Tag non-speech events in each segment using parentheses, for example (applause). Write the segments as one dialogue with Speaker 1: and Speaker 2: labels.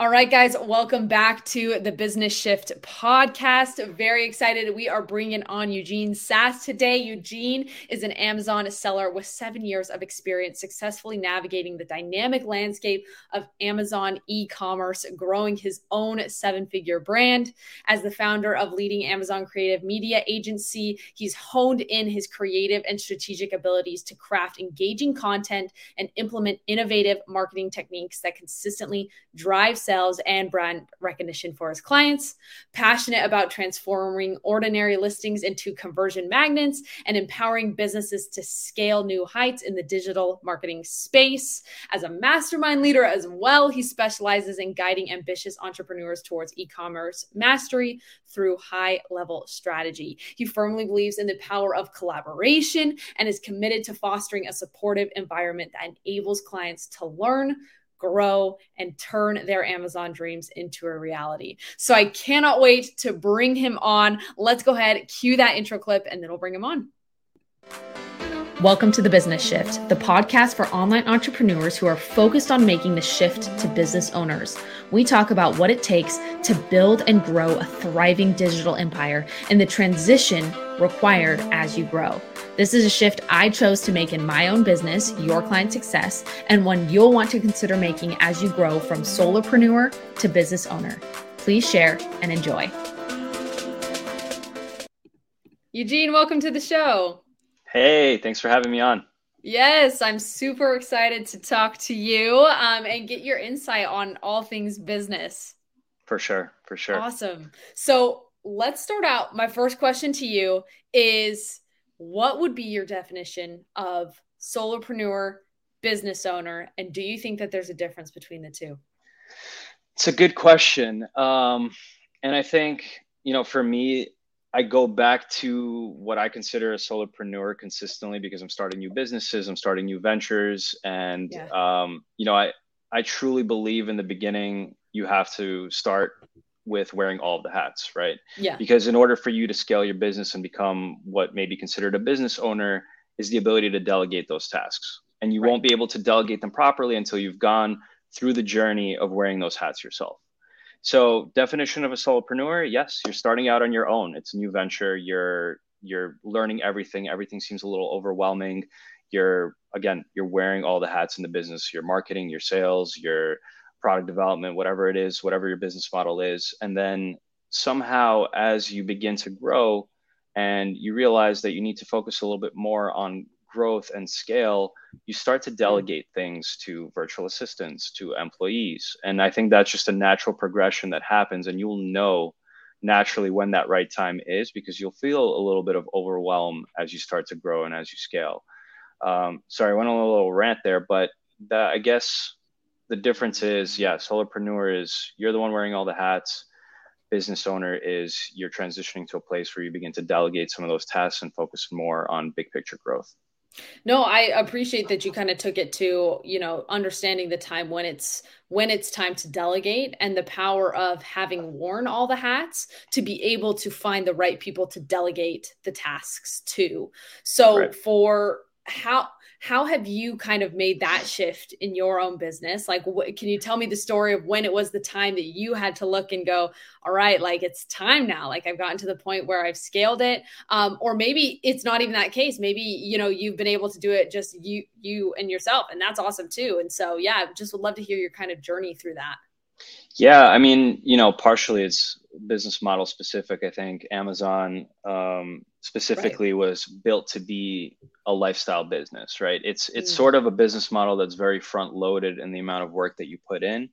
Speaker 1: All right, guys, welcome back to the Business Shift podcast. Very excited. We are bringing on Eugene Sas today. Eugene is an Amazon seller with seven years of experience successfully navigating the dynamic landscape of Amazon e commerce, growing his own seven figure brand. As the founder of leading Amazon creative media agency, he's honed in his creative and strategic abilities to craft engaging content and implement innovative marketing techniques that consistently drive sales and brand recognition for his clients, passionate about transforming ordinary listings into conversion magnets and empowering businesses to scale new heights in the digital marketing space. As a mastermind leader as well, he specializes in guiding ambitious entrepreneurs towards e commerce mastery through high level strategy. He firmly believes in the power of collaboration and is committed to fostering a supportive environment that enables clients to learn grow, and turn their Amazon dreams into a reality. So I cannot wait to bring him on. Let's go ahead, cue that intro clip, and then we'll bring him on. Welcome to the Business Shift, the podcast for online entrepreneurs who are focused on making the shift to business owners. We talk about what it takes to build and grow a thriving digital empire and the transition required as you grow. This is a shift I chose to make in my own business, Your Client Success, and one you'll want to consider making as you grow from solopreneur to business owner. Please share and enjoy. Eugene, welcome to the show.
Speaker 2: Hey, thanks for having me on.
Speaker 1: Yes, I'm super excited to talk to you um, and get your insight on all things business.
Speaker 2: For sure, for sure.
Speaker 1: Awesome. So let's start out. My first question to you is what would be your definition of solopreneur, business owner? And do you think that there's a difference between the two?
Speaker 2: It's a good question. Um, and I think, you know, for me, I go back to what I consider a solopreneur consistently because I'm starting new businesses, I'm starting new ventures, and yeah. um, you know, I I truly believe in the beginning you have to start with wearing all of the hats, right?
Speaker 1: Yeah.
Speaker 2: Because in order for you to scale your business and become what may be considered a business owner is the ability to delegate those tasks, and you right. won't be able to delegate them properly until you've gone through the journey of wearing those hats yourself. So definition of a solopreneur, yes, you're starting out on your own. It's a new venture. You're you're learning everything. Everything seems a little overwhelming. You're again, you're wearing all the hats in the business. Your marketing, your sales, your product development, whatever it is, whatever your business model is. And then somehow as you begin to grow and you realize that you need to focus a little bit more on growth and scale, you start to delegate things to virtual assistants, to employees. And I think that's just a natural progression that happens. And you'll know naturally when that right time is because you'll feel a little bit of overwhelm as you start to grow and as you scale. Um, sorry, I went on a little rant there, but that, I guess the difference is, yeah, solopreneur is you're the one wearing all the hats. Business owner is you're transitioning to a place where you begin to delegate some of those tasks and focus more on big picture growth.
Speaker 1: No, I appreciate that you kind of took it to, you know, understanding the time when it's when it's time to delegate and the power of having worn all the hats to be able to find the right people to delegate the tasks to. So right. for how how have you kind of made that shift in your own business? Like what, can you tell me the story of when it was the time that you had to look and go all right like it's time now. Like i've gotten to the point where i've scaled it. Um, or maybe it's not even that case. Maybe you know you've been able to do it just you you and yourself and that's awesome too. And so yeah just would love to hear your kind of journey through that.
Speaker 2: Yeah, I mean, you know, partially it's business model specific. I think Amazon um, specifically right. was built to be a lifestyle business, right? It's it's mm. sort of a business model that's very front loaded in the amount of work that you put in,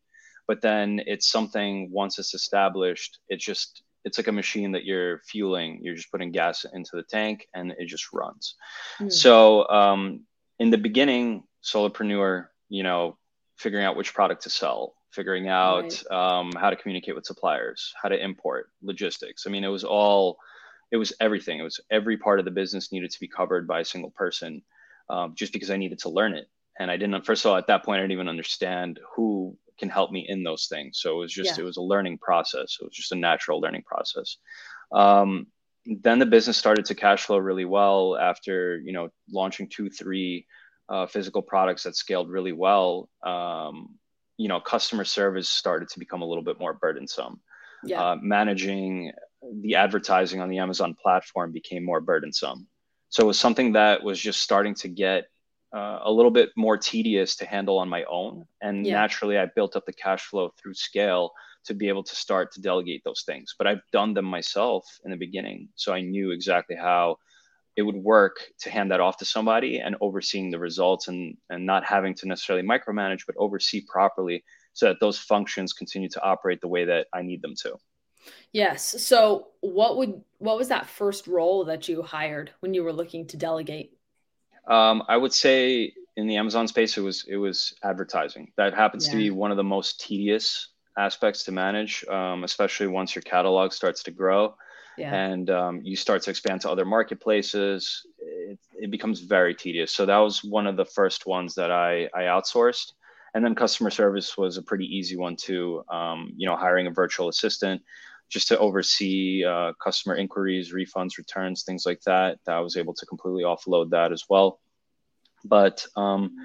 Speaker 2: but then it's something once it's established, it just it's like a machine that you're fueling. You're just putting gas into the tank and it just runs. Mm. So um, in the beginning, solopreneur, you know, figuring out which product to sell, figuring out right. um, how to communicate with suppliers, how to import, logistics. I mean, it was all, it was everything. It was every part of the business needed to be covered by a single person, um, just because I needed to learn it. And I didn't. First of all, at that point, I didn't even understand who can help me in those things. So it was just, yeah. it was a learning process. It was just a natural learning process. Um, then the business started to cash flow really well after you know launching two, three uh, physical products that scaled really well. Um, you know customer service started to become a little bit more burdensome yeah. Uh, managing the advertising on the amazon platform became more burdensome so it was something that was just starting to get uh, a little bit more tedious to handle on my own and yeah. naturally i built up the cash flow through scale to be able to start to delegate those things but i've done them myself in the beginning so i knew exactly how it would work to hand that off to somebody and overseeing the results and and not having to necessarily micromanage but oversee properly so that those functions continue to operate the way that I need them to.
Speaker 1: Yes. So what would what was that first role that you hired when you were looking to delegate?
Speaker 2: Um, I would say in the Amazon space it was it was advertising. That happens yeah. to be one of the most tedious aspects to manage, um, especially once your catalog starts to grow yeah. and um, you start to expand to other marketplaces, it, it, becomes very tedious. So that was one of the first ones that I, I outsourced. And then customer service was a pretty easy one too. Um, you know, hiring a virtual assistant just to oversee uh, customer inquiries, refunds, returns, things like that. That I was able to completely offload that as well. But um,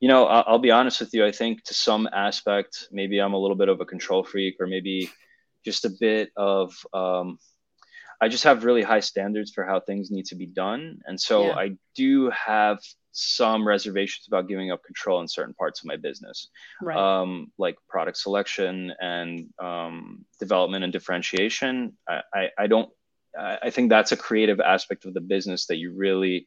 Speaker 2: you know, I'll, I'll be honest with you. I think to some aspect, maybe I'm a little bit of a control freak, or maybe just a bit of um, I just have really high standards for how things need to be done. And so yeah. I do have some reservations about giving up control in certain parts of my business, right. um, like product selection and um, development and differentiation. I, I, I don't, I think that's a creative aspect of the business that you really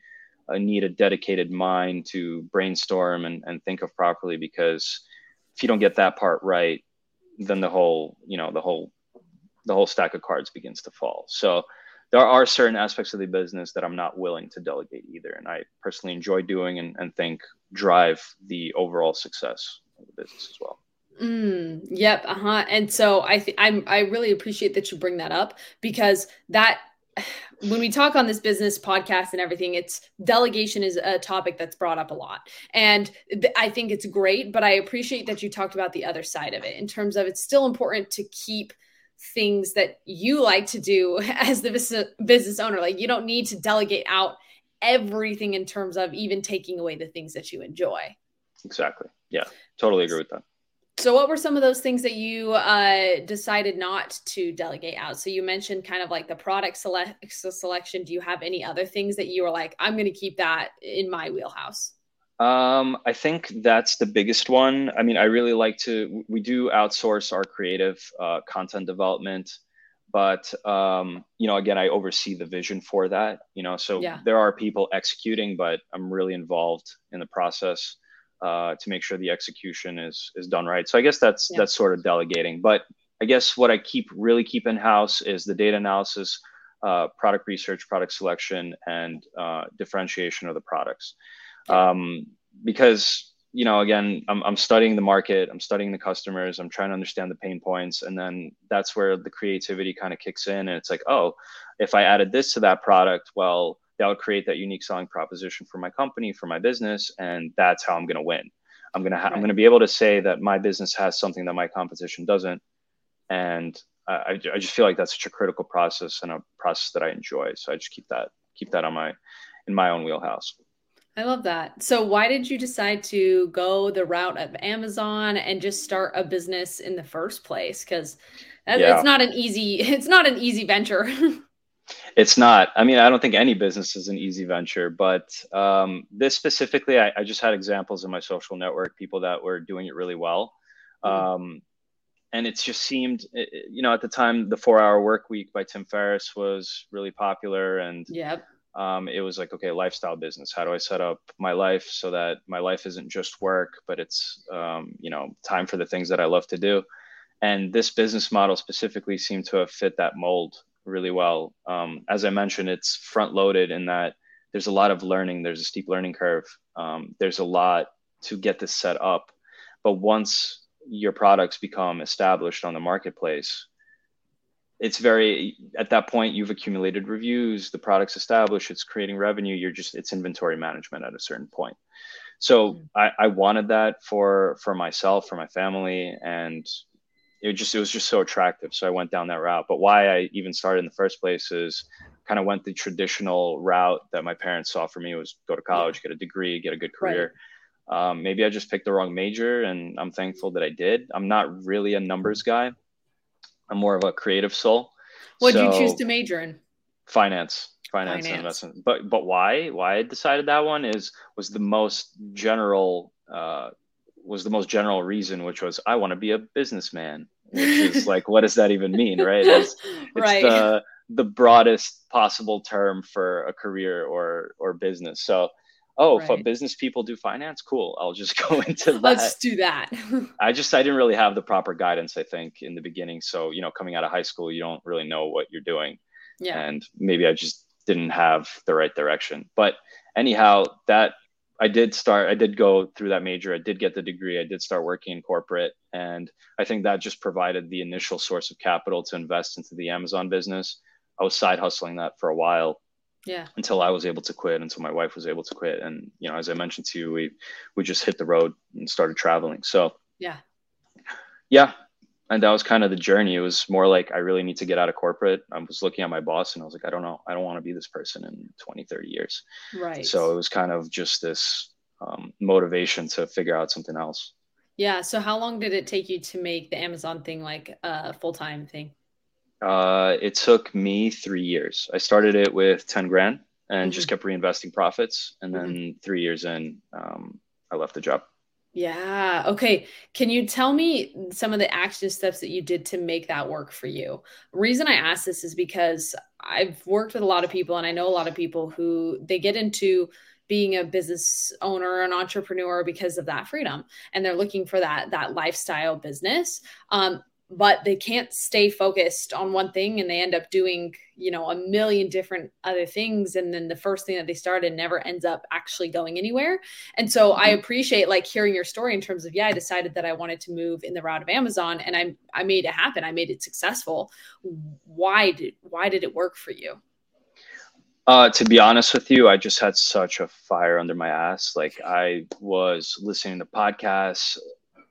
Speaker 2: uh, need a dedicated mind to brainstorm and, and think of properly because if you don't get that part right, then the whole, you know, the whole the whole stack of cards begins to fall. So there are certain aspects of the business that I'm not willing to delegate either. And I personally enjoy doing and, and think drive the overall success of the business as well.
Speaker 1: Mm, yep. Uh huh. And so I think I'm, I really appreciate that you bring that up because that, (sighs) when we talk on this business podcast and everything, it's delegation is a topic that's brought up a lot. And th- I think it's great, but I appreciate that you talked about the other side of it in terms of it's still important to keep things that you like to do (laughs) as the business owner. Like you don't need to delegate out everything in terms of even taking away the things that you enjoy.
Speaker 2: Exactly. Yeah, totally agree with that.
Speaker 1: So, what were some of those things that you uh, decided not to delegate out? So, you mentioned kind of like the product select selection. Do you have any other things that you were like, I'm going to keep that in my wheelhouse?
Speaker 2: Um, I think that's the biggest one. I mean, I really like to, we do outsource our creative uh, content development, but, um, you know, again, I oversee the vision for that, you know, so yeah. there are people executing, but I'm really involved in the process uh, to make sure the execution is, is done right. So I guess that's, yeah. that's sort of delegating, but I guess what I keep really keep in house is the data analysis, uh, product research, product selection, and uh, differentiation of the products um, because you know again I'm, I'm studying the market i'm studying the customers i'm trying to understand the pain points and then that's where the creativity kind of kicks in and it's like oh if i added this to that product well that would create that unique selling proposition for my company for my business and that's how i'm going to win i'm going to ha- right. i'm going to be able to say that my business has something that my competition doesn't and I, I just feel like that's such a critical process and a process that i enjoy so i just keep that keep that on my in my own wheelhouse
Speaker 1: I love that. So, why did you decide to go the route of Amazon and just start a business in the first place? Because yeah. it's not an easy (laughs) it's not an easy venture. (laughs)
Speaker 2: it's not. I mean, I don't think any business is an easy venture, but um, this specifically, I, I, just had examples in my social network, people that were doing it really well. Mm-hmm. Um, and it just seemed, you know, at the time, the Four Hour Work Week by Tim Ferriss was really popular, and
Speaker 1: yep
Speaker 2: um, it was like okay lifestyle business. How do i set up my life so that my life isn't just work but it's um, you know time for the things that i love to do? And this business model specifically seemed to have fit that mold really well. Um, as i mentioned it's front loaded in that there's a lot of learning. There's a steep learning curve. Um, there's a lot to get this set up. But once your products become established on the marketplace it's very at that point you've accumulated reviews the product's established it's creating revenue you're just it's inventory management at a certain point so mm-hmm. I, I wanted that for for myself for my family and it just it was just so attractive so i went down that route but why i even started in the first place is kind of went the traditional route that my parents saw for me was go to college get a degree get a good career right. Um, maybe I just picked the wrong major, and I'm thankful that I did. I'm not really a numbers guy. I'm more of a creative soul.
Speaker 1: What did so, you choose to major in?
Speaker 2: Finance, finance, finance, and investment. But but why? Why I decided that one is was the most general. Uh, was the most general reason, which was I want to be a businessman. Which is (laughs) like, what does that even mean, right? It's, it's
Speaker 1: right.
Speaker 2: the the broadest possible term for a career or or business. So oh, right. if business people do finance, cool. I'll just (laughs) go into (laughs) that.
Speaker 1: Let's do that. (laughs)
Speaker 2: I just I didn't really have the proper guidance, I think, in the beginning. So, you know, coming out of high school, you don't really know what you're doing.
Speaker 1: Yeah.
Speaker 2: And maybe I just didn't have the right direction. But anyhow, that I did start, I did go through that major. I did get the degree. I did start working in corporate. And I think that just provided the initial source of capital to invest into the Amazon business. I was side hustling that for a while
Speaker 1: yeah.
Speaker 2: until i was able to quit until my wife was able to quit. And you know as i mentioned to you we we just hit the road and started traveling. So
Speaker 1: yeah.
Speaker 2: Yeah. And that was kind of the journey. It was more like i really need to get out of corporate. I was looking at my boss and i was like i don't know. I don't want to be this person in 20 30 years.
Speaker 1: Right.
Speaker 2: So it was kind of just this um, motivation to figure out something else.
Speaker 1: Yeah. So how long did it take you to make the amazon thing like a full-time thing
Speaker 2: uh, it took me three years. I started it with 10 grand and mm-hmm. just kept reinvesting profits. And then mm-hmm. three years in, um, I left the job.
Speaker 1: Yeah. Okay. Can you tell me some of the action steps that you did to make that work for you? reason I ask this is because I've worked with a lot of people and I know a lot of people who they get into being a business owner an entrepreneur because of that freedom and they're looking for that that lifestyle business um, but they can't stay focused on one thing and they end up doing you know a million different other things. And then the first thing that they started never ends up actually going anywhere. And so i mm-hmm. appreciate like hearing your story in terms of yeah i decided that i wanted to move in the route of amazon and i i made it happen. I made it successful. Why did why did it work for you?
Speaker 2: Uh, to be honest with you, I just had such a fire under my ass. Like I was listening to podcasts,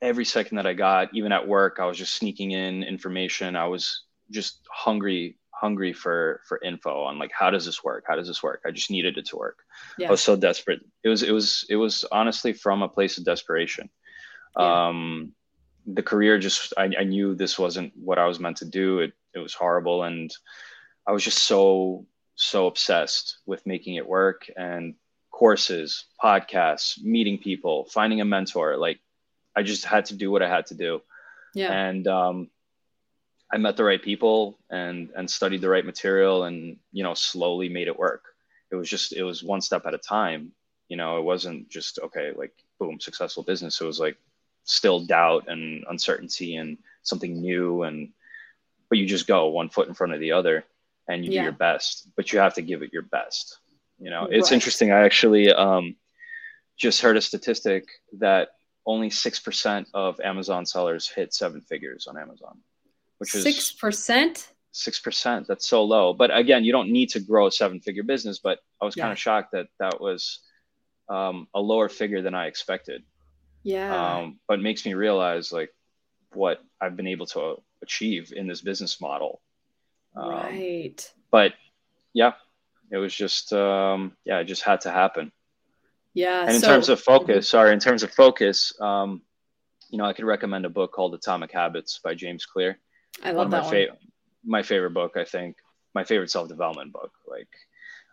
Speaker 2: every second that I got, even at work, I was just sneaking in information. I was just hungry, hungry for for info on like how does this work? How does this work? I just needed it to work. Yeah. I was so desperate. It was it was it was honestly from a place of desperation. Yeah. Um, the career just I, I knew this wasn't what I was meant to do. It it was horrible, and I was just so so obsessed with making it work and courses, podcasts, meeting people, finding a mentor, like I just had to do what I had to do.
Speaker 1: Yeah.
Speaker 2: And um, I met the right people and and studied the right material and you know slowly made it work. It was just it was one step at a time. You know, it wasn't just okay like boom successful business. It was like still doubt and uncertainty and something new and but you just go one foot in front of the other and you yeah. do your best but you have to give it your best you know it's right. interesting i actually um, just heard a statistic that only 6% of Amazon sellers hit seven figures on Amazon,
Speaker 1: which is 6%.
Speaker 2: 6%. That's so low. But again, you don't need to grow a seven figure business. But I was yeah. kind of shocked that that was um, a lower figure than I expected.
Speaker 1: Yeah.
Speaker 2: Um, but makes me realize like what I've been able to achieve in this business model.
Speaker 1: Um, right.
Speaker 2: But yeah, it was just, um, yeah, it just had to happen.
Speaker 1: Yeah.
Speaker 2: And in so, terms of focus, sorry, in terms of focus, um, you know, I could recommend a book called Atomic Habits by James Clear.
Speaker 1: I love
Speaker 2: one
Speaker 1: that my one.
Speaker 2: my favorite book, I think, my favorite self-development book. Like,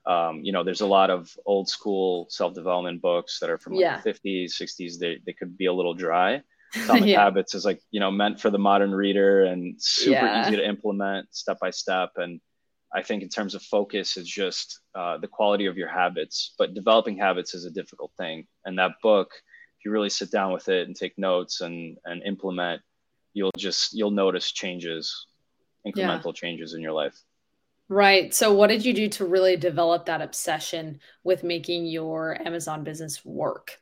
Speaker 2: um, you know, there's a lot of old school self-development books that are from like yeah. the 50s, 60s. They, they could be a little dry. (laughs) Atomic yeah. Habits is like, you know, meant for the modern reader and super yeah. easy to implement step by step. And I think in terms of focus is just uh, the quality of your habits. But developing habits is a difficult thing. And that book, if you really sit down with it and take notes and and implement, you'll just you'll notice changes, incremental yeah. changes in your life.
Speaker 1: Right. So, what did you do to really develop that obsession with making your Amazon business work?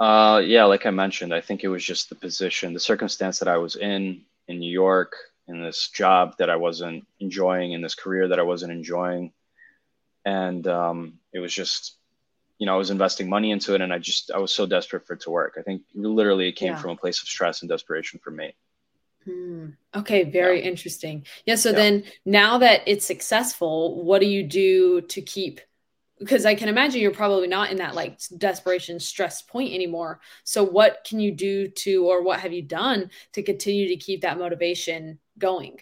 Speaker 2: Uh, yeah, like I mentioned, I think it was just the position, the circumstance that I was in in New York in this job that I wasn't enjoying, in this career that I wasn't enjoying. And um, it was just, you know, I was investing money into it and I just, I was so desperate for it to work. I think literally it came yeah. from a place of stress and desperation for me.
Speaker 1: Hmm. Okay, very yeah. interesting. Yeah. So yeah. then now that it's successful, what do you do to keep because I can imagine you're probably not in that like desperation stress point anymore. So what can you do to or what have you done to continue to keep that motivation going?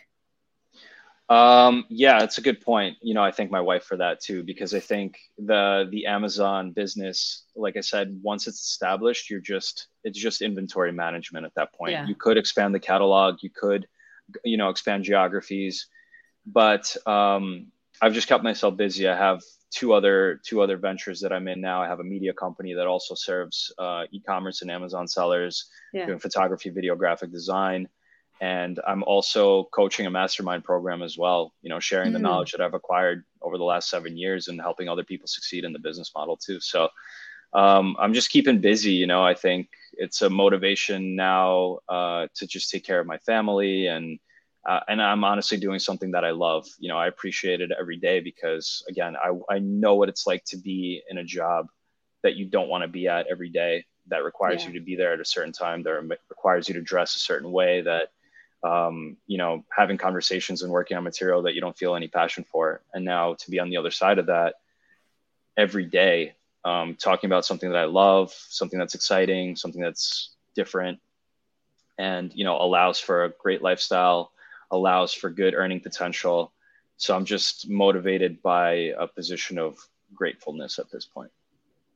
Speaker 2: Um, yeah, it's a good point. You know, I thank my wife for that too, because I think the the Amazon business, like I said, once it's established, you're just it's just inventory management at that point. Yeah. You could expand the catalog, you could, you know, expand geographies, but um, I've just kept myself busy. I have two other two other ventures that I'm in now. I have a media company that also serves uh, e-commerce and Amazon sellers, yeah. doing photography, video, graphic design, and I'm also coaching a mastermind program as well. You know, sharing mm. the knowledge that I've acquired over the last seven years and helping other people succeed in the business model too. So um, I'm just keeping busy. You know, I think it's a motivation now uh, to just take care of my family and uh, and I'm honestly doing something that I love. You know, I appreciate it every day because, again, I, I know what it's like to be in a job that you don't want to be at every day. That requires yeah. you to be there at a certain time. That requires you to dress a certain way. That um, you know, having conversations and working on material that you don't feel any passion for. And now to be on the other side of that every day, um, talking about something that I love, something that's exciting, something that's different, and you know, allows for a great lifestyle allows for good earning potential. So I'm just motivated by a position of gratefulness at this point.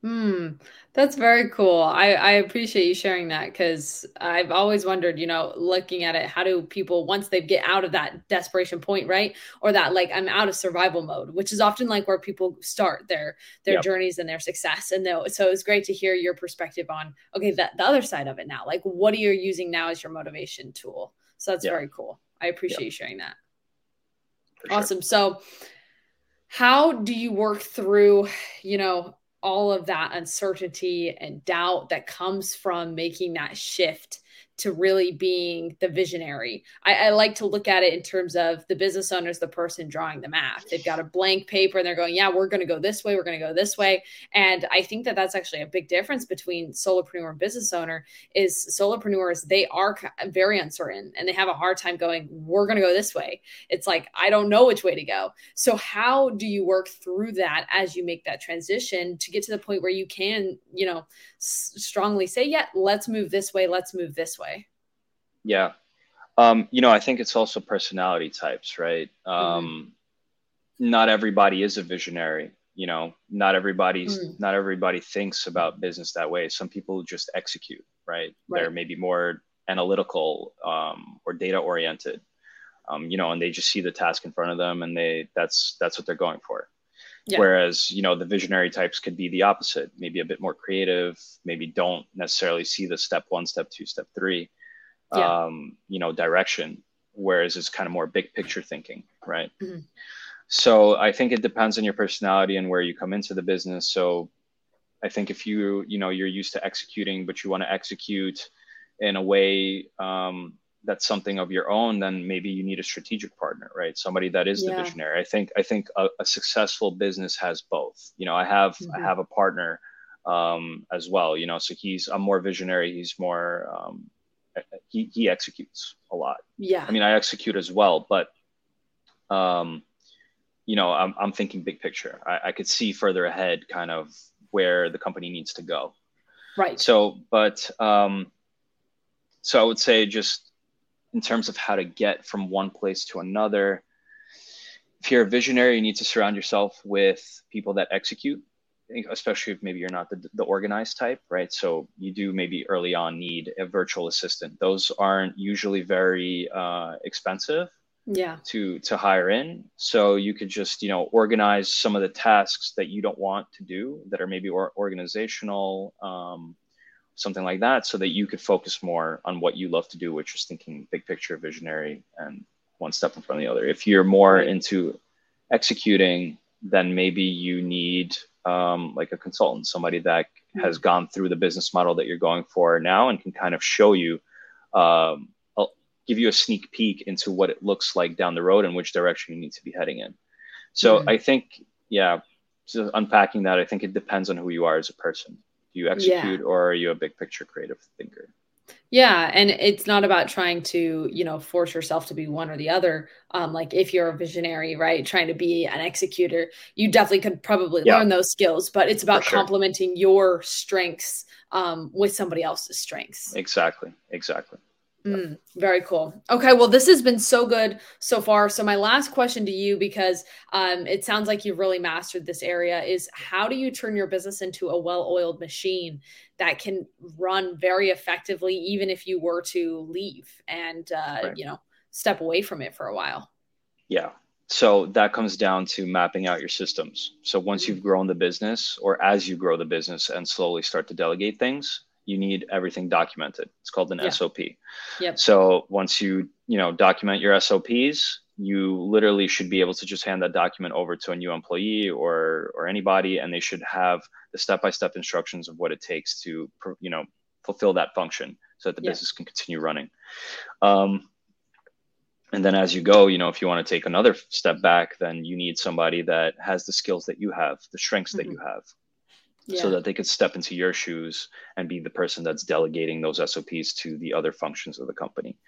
Speaker 1: Hmm, that's very cool. I, I appreciate you sharing that because I've always wondered, you know, looking at it, how do people once they get out of that desperation point, right, or that like I'm out of survival mode, which is often like where people start their their yep. journeys and their success. And so it's great to hear your perspective on okay, that the other side of it now. Like, what are you using now as your motivation tool? So that's yep. very cool. I appreciate you sharing that. For awesome. Sure. So, how do you work through, you know, all of that uncertainty and doubt that comes from making that shift to really being the visionary. I, I, like to look at it in terms of the business owner is the person drawing the map. They've got a blank paper and they're going, yeah, we're going to go this way. We're going to go this way. And I think that that's actually a big difference between solopreneur and business owner is solopreneurs, they are very uncertain and they have a hard time going, we're going to go this way. It's like, I don't know which way to go. So how do you work through that as you make that transition to get to the point where you can, you know, s- strongly say, yeah, let's move this way. Let's move this way way.
Speaker 2: Yeah. Um, you know, I think it's also personality types, right? Um, mm-hmm. Not everybody is a visionary. You know, not everybody's mm. not everybody thinks about business that way. Some people just execute, right? right. They're maybe more analytical um, or data oriented. Um, you know, and they just see the task in front of them, and they that's that's what they're going for. Yeah. Whereas, you know, the visionary types could be the opposite, maybe a bit more creative, maybe don't necessarily see the step one, step two, step three, yeah. um, you know, direction. Whereas it's kind of more big picture thinking, right? Mm-hmm. So I think it depends on your personality and where you come into the business. So I think if you, you know, you're used to executing, but you want to execute in a way um, that's something of your own, then maybe you need a strategic partner, right? Somebody that is yeah. the visionary. I think I think a, a, successful business has both. You know, I have mm-hmm. I have a partner um, as well. You know, so he's I'm more visionary. He's more um, he he executes a lot.
Speaker 1: Yeah.
Speaker 2: I mean, I execute as well, but um, you know, I'm I'm thinking big picture. I, I could see further ahead, kind of where the company needs to go.
Speaker 1: Right.
Speaker 2: So, but um, so I would say just in terms of how to get from one place to another. If you're a visionary, you need to surround yourself with people that execute, especially if maybe you're not the, the organized type, right? So you do maybe early on need a virtual assistant. Those aren't usually very uh, expensive
Speaker 1: yeah
Speaker 2: to to hire in so you could just you know organize some of the tasks that you don't want to do that are maybe or organizational um, something like that so that you could focus more on what you love to do which is thinking big picture visionary and one step in front of the other if you're more into executing then maybe you need um, like a consultant somebody that mm-hmm. has gone through the business model that you're going for now and can kind of show you um, give you a sneak peek into what it looks like down the road and which direction you need to be heading in so mm-hmm. i think yeah so unpacking that i think it depends on who you are as a person Do you execute yeah. or are you a big picture creative thinker
Speaker 1: Yeah, and it's not about trying to, you know, force yourself to be one or the other. Um, like if you're a visionary, right, trying to be an executor, you definitely could probably yeah. learn those skills. But it's about sure. complementing your strengths um, with somebody else's strengths.
Speaker 2: Exactly. Exactly.
Speaker 1: Mm, very cool. Okay, well, this has been so good so far. So, my last question to you, because um, it sounds like you've really mastered this area, is how do you turn your business into a well oiled machine that can run very effectively, even if you were to leave and, uh, right. you know, step away from it for a while?
Speaker 2: Yeah. So, that comes down to mapping out your systems. So, once mm-hmm. you've grown the business or as you grow the business and slowly start to delegate things, you need everything documented. It's called an yeah. SOP. Yep. So once you, you know, document your SOPs, you literally should be able to just hand that document over to a new employee or or anybody and they should have the step-by-step instructions of what it takes to you know fulfill that function so that the business can continue running um, and then as you go you know if you want to take another step back then you need somebody that has the skills that you have the strengths mm-hmm. that you have yeah. so that they could step into your shoes and be the person that's delegating those SOPs to the other functions of the company.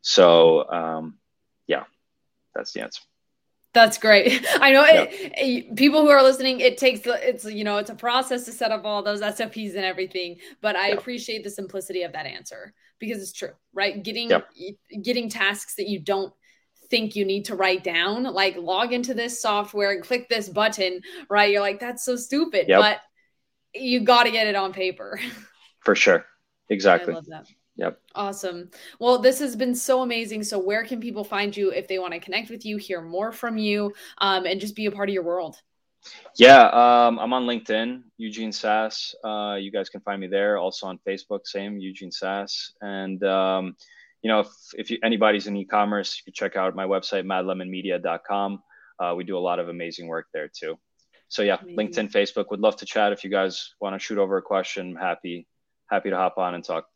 Speaker 2: So, um, yeah, that's the answer.
Speaker 1: That's great. (laughs) I know yeah. it, it, people who are listening, it takes it's you know it's a process to set up all those SOPs and everything. But I yeah. appreciate the simplicity of that answer because it's true, right? Getting yeah. getting tasks that you don't think you need to write down, like log into this software and click this button, right? You're like that's so stupid, yep. but you got to get it on paper. (laughs)
Speaker 2: For sure. Exactly. I love that. Yep.
Speaker 1: Awesome. Well, this has been so amazing. So, where can people find you if they want to connect with you, hear more from you, um, and just be a part of your world?
Speaker 2: Yeah, um, I'm on LinkedIn, Eugene Sas. Uh, you guys can find me there. Also on Facebook, same Eugene Sas. And um, you know, if, if you, anybody's in e-commerce, you can check out my website, madlemonmedia.com. Uh, we do a lot of amazing work there too so yeah, Amazing. LinkedIn, Facebook. Would love to chat if you guys want to shoot over a question. Happy happy to hop on and talk.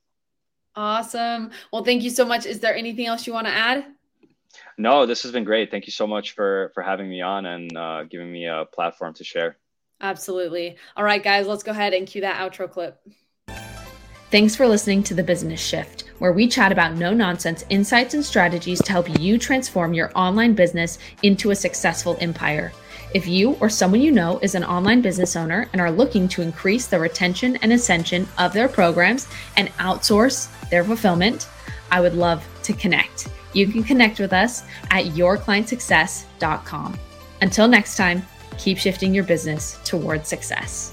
Speaker 1: Awesome. Well, thank you so much. Is there anything else you want to add?
Speaker 2: No, this has been great. Thank you so much for for having me on and uh, giving me a platform to share.
Speaker 1: Absolutely. All right, guys, let's go ahead and cue that outro clip. Thanks for listening to The Business Shift, where we chat about no nonsense insights and strategies to help you transform your online business into a successful empire. If you or someone you know is an online business owner and are looking to increase the retention and ascension of their programs and outsource their fulfillment, I would love to connect. You can connect with us at yourclientsuccess.com. Until next time, keep shifting your business towards success.